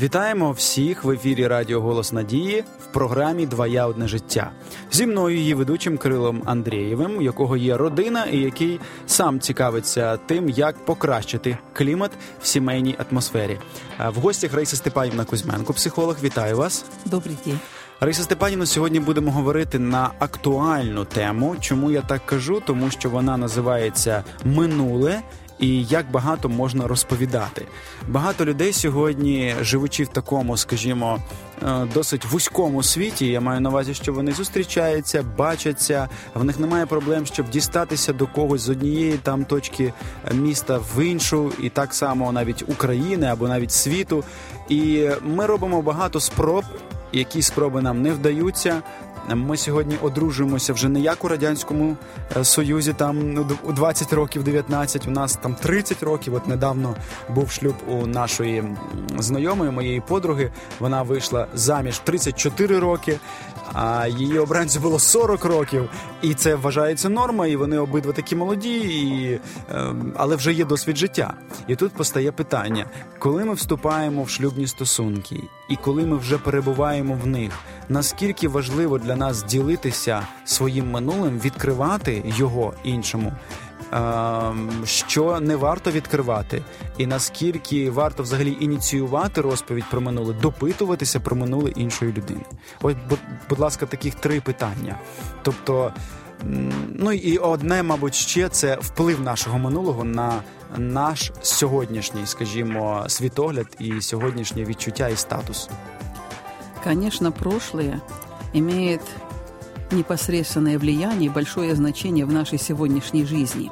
Вітаємо всіх в ефірі Радіо Голос Надії в програмі Двоя одне життя зі мною її ведучим Крилом Андрієвим, у якого є родина, і який сам цікавиться тим, як покращити клімат в сімейній атмосфері. В гостях Раїса Степанівна Кузьменко, психолог. Вітаю вас. Добрий день. Раїса Степанівна, сьогодні будемо говорити на актуальну тему. Чому я так кажу? Тому що вона називається минуле і як багато можна розповідати. Багато людей сьогодні, живучи в такому, скажімо, е, досить вузькому світі. Я маю на увазі, що вони зустрічаються, бачаться. В них немає проблем, щоб дістатися до когось з однієї там точки міста в іншу, і так само навіть України або навіть світу. І ми робимо багато спроб. Які спроби нам не вдаються, ми сьогодні одружуємося вже не як у радянському е, союзі, там ну, у 20 років, 19, У нас там 30 років. От недавно був шлюб у нашої знайомої, моєї подруги. Вона вийшла заміж 34 роки, а її обранцю було 40 років. І це вважається норма. І вони обидва такі молоді, і, ем, але вже є досвід життя. І тут постає питання: коли ми вступаємо в шлюбні стосунки, і коли ми вже перебуваємо в них, наскільки важливо для нас ділитися своїм минулим, відкривати його іншому. Ем, що не варто відкривати, і наскільки варто взагалі ініціювати розповідь про минуле, допитуватися про минуле іншої людини? Ось, будь ласка, таких три питання. Тобто, ну і одне, мабуть, ще це вплив нашого минулого на наш сьогоднішній, скажімо, світогляд і сьогоднішнє відчуття і статус. Конечно, прошлое имеет непосредственное влияние и большое значение в нашей сегодняшней жизни.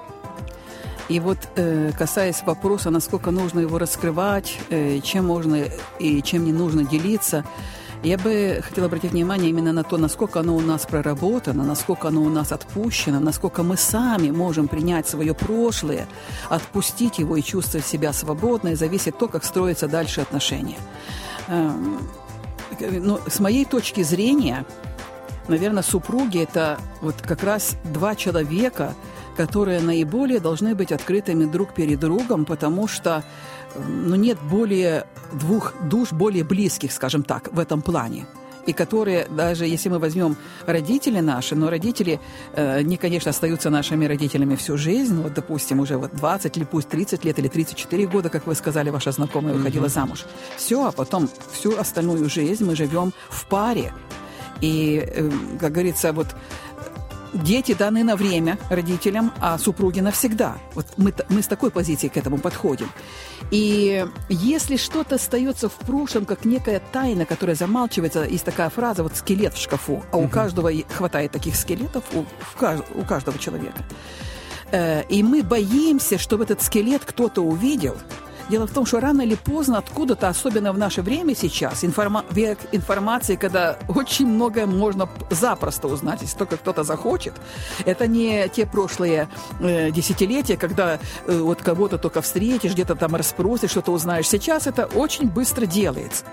И вот э, касаясь вопроса, насколько нужно его раскрывать, э, чем можно и чем не нужно делиться, я бы хотела обратить внимание именно на то, насколько оно у нас проработано, насколько оно у нас отпущено, насколько мы сами можем принять свое прошлое, отпустить его и чувствовать себя свободно, и зависит то, как строятся дальше отношения. Эм, ну, с моей точки зрения, наверное, супруги это вот как раз два человека, которые наиболее должны быть открытыми друг перед другом, потому что ну, нет более двух душ более близких, скажем так, в этом плане и которые, даже если мы возьмем родители наши, но родители, э, не, конечно, остаются нашими родителями всю жизнь, вот, допустим, уже вот 20 или пусть 30 лет или 34 года, как вы сказали, ваша знакомая выходила mm-hmm. замуж. Все, а потом всю остальную жизнь мы живем в паре. И, э, как говорится, вот дети даны на время родителям, а супруги навсегда. Вот мы, мы с такой позиции к этому подходим. И если что-то остается в прошлом, как некая тайна, которая замалчивается, есть такая фраза, вот скелет в шкафу, а у каждого хватает таких скелетов, у, у каждого человека. Э, и мы боимся, чтобы этот скелет кто-то увидел – Дело в том, что рано или поздно откуда-то, особенно в наше время сейчас, информа- век информации, когда очень многое можно запросто узнать, если только кто-то захочет. Это не те прошлые э, десятилетия, когда э, вот кого-то только встретишь, где-то там расспросишь, что-то узнаешь. Сейчас это очень быстро делается.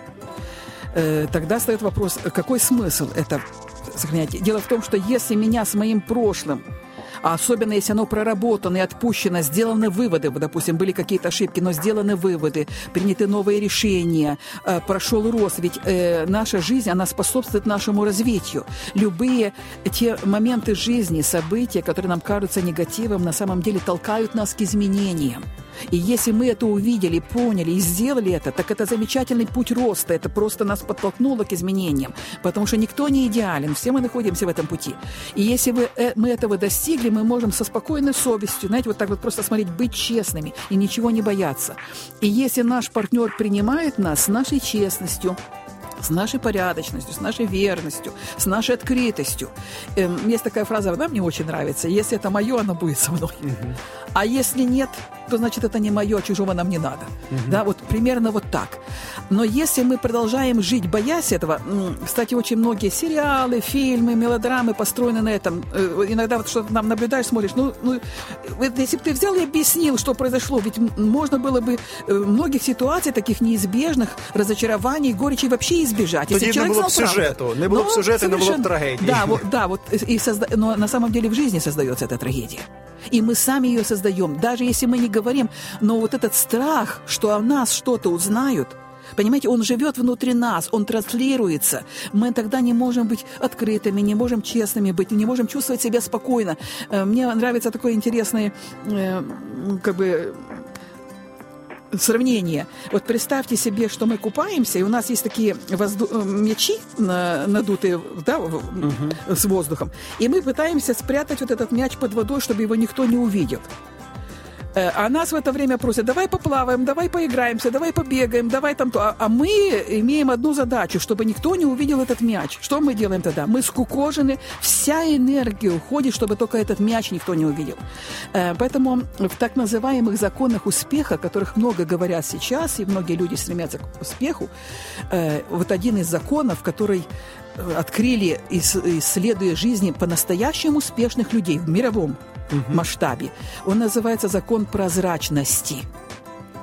Э, тогда стоит вопрос, какой смысл это сохранять? Дело в том, что если меня с моим прошлым а особенно если оно проработано и отпущено, сделаны выводы, допустим, были какие-то ошибки, но сделаны выводы, приняты новые решения, э, прошел рост, ведь э, наша жизнь, она способствует нашему развитию. Любые те моменты жизни, события, которые нам кажутся негативом, на самом деле толкают нас к изменениям. И если мы это увидели, поняли и сделали это, так это замечательный путь роста. Это просто нас подтолкнуло к изменениям. Потому что никто не идеален, все мы находимся в этом пути. И если вы, э, мы этого достигли, мы можем со спокойной совестью, знаете, вот так вот просто смотреть, быть честными и ничего не бояться. И если наш партнер принимает нас с нашей честностью, с нашей порядочностью, с нашей верностью, с нашей открытостью. Эм, есть такая фраза, она мне очень нравится. Если это мое, оно будет со мной. Угу. А если нет, то значит это не мое, а чужого нам не надо. Угу. Да, вот примерно вот так. Но если мы продолжаем жить, боясь этого, кстати, очень многие сериалы, фильмы, мелодрамы построены на этом. Э, иногда вот что-то нам наблюдаешь, смотришь, ну, ну если бы ты взял и объяснил, что произошло, ведь можно было бы э, многих ситуаций таких неизбежных, разочарований, горечи вообще избежать. Тоді не було б сюжету, не було б сюжету, не було б трагедії. Да, вот, да, вот, и созда... но на самом деле в жизни создается эта трагедия. И мы сами ее создаем, даже если мы не говорим, но вот этот страх, что о нас что-то узнают – Понимаете, он живет внутри нас, он транслируется. Мы тогда не можем быть открытыми, не можем честными быть, не можем чувствовать себя спокойно. Э, мне нравится такое интересное, э, как бы, сравнение. Вот представьте себе, что мы купаемся, и у нас есть такие возду... Э, мячи надутые да, угу. с воздухом, и мы пытаемся спрятать вот этот мяч под водой, чтобы его никто не увидел. Э, а нас в это время просят, давай поплаваем, давай поиграемся, давай побегаем, давай там то. А, а мы имеем одну задачу, чтобы никто не увидел этот мяч. Что мы делаем тогда? Мы скукожены, вся энергия уходит, чтобы только этот мяч никто не увидел. Э, поэтому в так называемых законах успеха, о которых много говорят сейчас, и многие люди стремятся к успеху, э, вот один из законов, который открыли, исследуя жизни по-настоящему успешных людей в мировом угу. масштабе. Он называется закон прозрачности.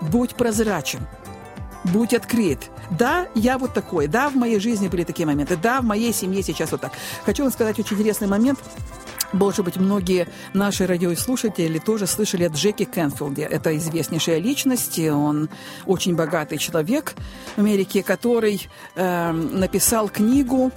Будь прозрачен, будь открыт. Да, я вот такой. Да, в моей жизни были такие моменты. Да, в моей семье сейчас вот так. Хочу вам сказать очень интересный момент. Может быть, многие наши радиослушатели тоже слышали о Джеки Кенфилде. Это известнейшая личность, он очень богатый человек в Америке, который э, написал книгу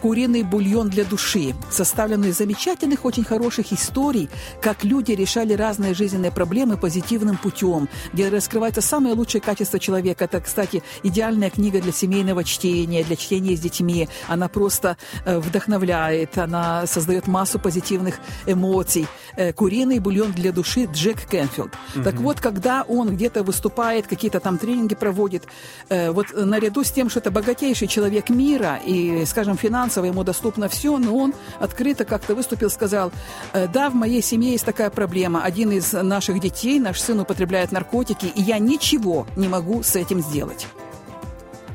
куриный бульон для души, составленный из замечательных, очень хороших историй, как люди решали разные жизненные проблемы позитивным путем, где раскрывается самое лучшее качество человека. Это, кстати, идеальная книга для семейного чтения, для чтения с детьми. Она просто э, вдохновляет, она создает массу позитивных эмоций. Э, куриный бульон для души Джек Кенфилд. Угу. Так вот, когда он где-то выступает, какие-то там тренинги проводит, э, вот наряду с тем, что это богатейший человек мира и, скажем, финансово ему доступно все, но он открыто как-то выступил, сказал, «Э, да, в моей семье есть такая проблема. Один из наших детей, наш сын употребляет наркотики, и я ничего не могу с этим сделать.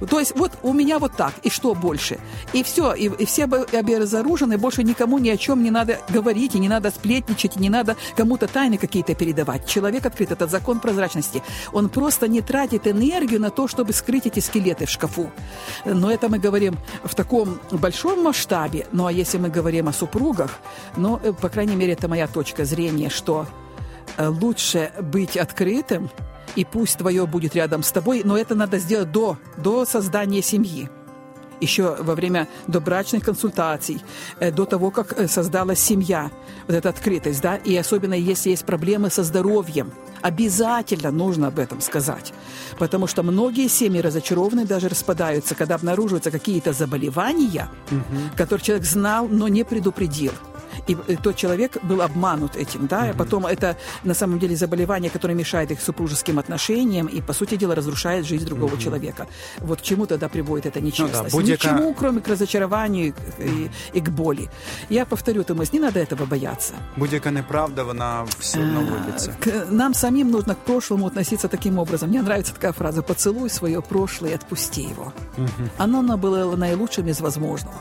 То есть вот у меня вот так, и что больше? И все, и, и все обезоружены, больше никому ни о чем не надо говорить, и не надо сплетничать, и не надо кому-то тайны какие-то передавать. Человек открыт, этот закон прозрачности. Он просто не тратит энергию на то, чтобы скрыть эти скелеты в шкафу. Но это мы говорим в таком большом масштабе. Ну а если мы говорим о супругах, ну, э, по крайней мере, это моя точка зрения, что э, лучше быть открытым, и пусть твое будет рядом с тобой, но это надо сделать до, до создания семьи. Еще во время добрачных консультаций, э, до того, как э, создалась семья, вот эта открытость, да, и особенно если есть проблемы со здоровьем, обязательно нужно об этом сказать, потому что многие семьи разочарованы, даже распадаются, когда обнаруживаются какие-то заболевания, угу. которые человек знал, но не предупредил и тот человек был обманут этим, да, mm-hmm. потом это на самом деле заболевание, которое мешает их супружеским отношениям и, по сути дела, разрушает жизнь другого mm-hmm. человека. Вот к чему тогда приводит эта нечестность? Ну, да, будь-яка... Ничему, кроме к разочарованию и, и к боли. Я повторю, Томас, не надо этого бояться. Будь-яка неправда, вона все равно выльется. Нам самим нужно к прошлому относиться таким образом. Мне нравится такая фраза «поцелуй свое прошлое и отпусти его». Mm-hmm. Оно было наилучшим из возможного.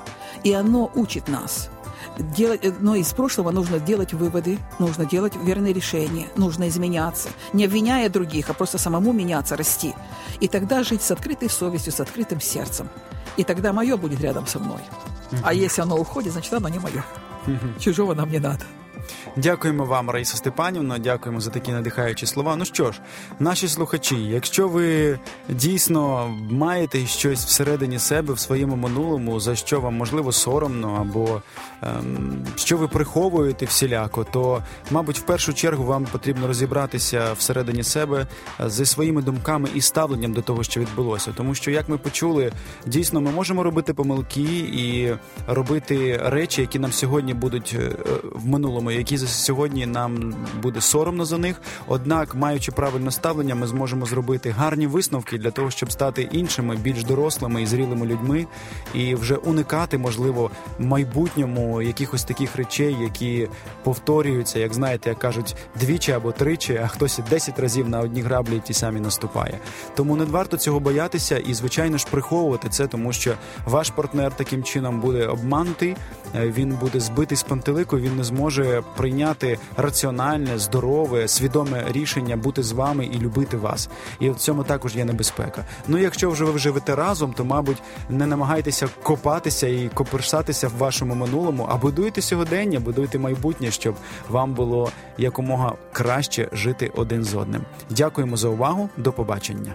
И оно учит нас – делать, э, но из прошлого нужно делать выводы, нужно делать верные решения, нужно изменяться, не обвиняя других, а просто самому меняться, расти. И тогда жить с открытой совестью, с открытым сердцем. И тогда мое будет рядом со мной. А если оно уходит, значит оно не мое. Чужого нам не надо. Дякуємо вам, Раїса Степанівна. Дякуємо за такі надихаючі слова. Ну що ж, наші слухачі, якщо ви дійсно маєте щось всередині себе в своєму минулому, за що вам можливо соромно, або ем, що ви приховуєте всіляко, то мабуть в першу чергу вам потрібно розібратися всередині себе е, зі своїми думками і ставленням до того, що відбулося. Тому що, як ми почули, дійсно ми можемо робити помилки і робити речі, які нам сьогодні будуть е, в минулому які сьогодні нам буде соромно за них. Однак, маючи правильне ставлення, ми зможемо зробити гарні висновки для того, щоб стати іншими, більш дорослими і зрілими людьми, і вже уникати, можливо, майбутньому якихось таких речей, які повторюються, як знаєте, як кажуть, двічі або тричі, а хтось і десять разів на одні граблі ті самі наступає. Тому не варто цього боятися і, звичайно ж, приховувати це, тому що ваш партнер таким чином буде обманутий, е, він буде збитий з пантелику, він не зможе прийняти раціональне, здорове, свідоме рішення бути з вами і любити вас. І в цьому також є небезпека. Ну, якщо вже ви живете разом, то мабуть не намагайтеся копатися і коперсатися в вашому минулому, а будуйте сьогодення, будуйте майбутнє, щоб вам було якомога краще жити один з одним. Дякуємо за увагу. До побачення.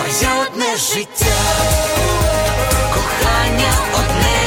твоє одне життя, кохання одне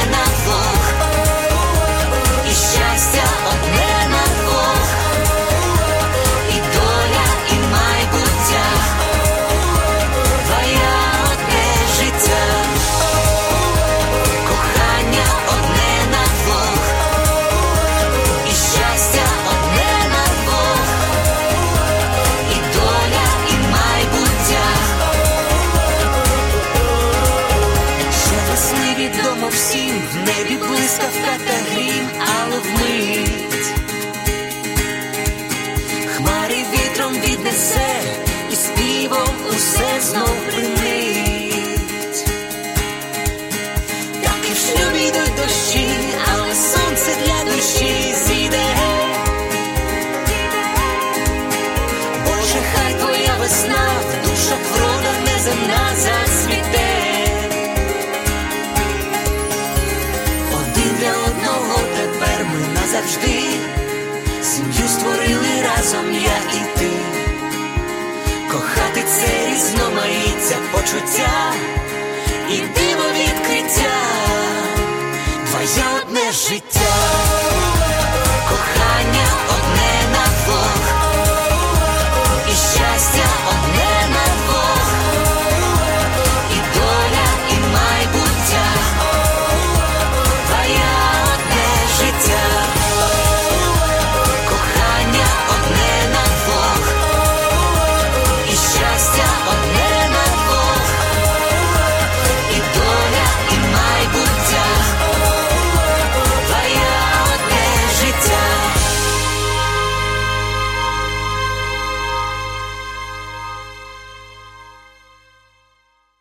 no почуття і ти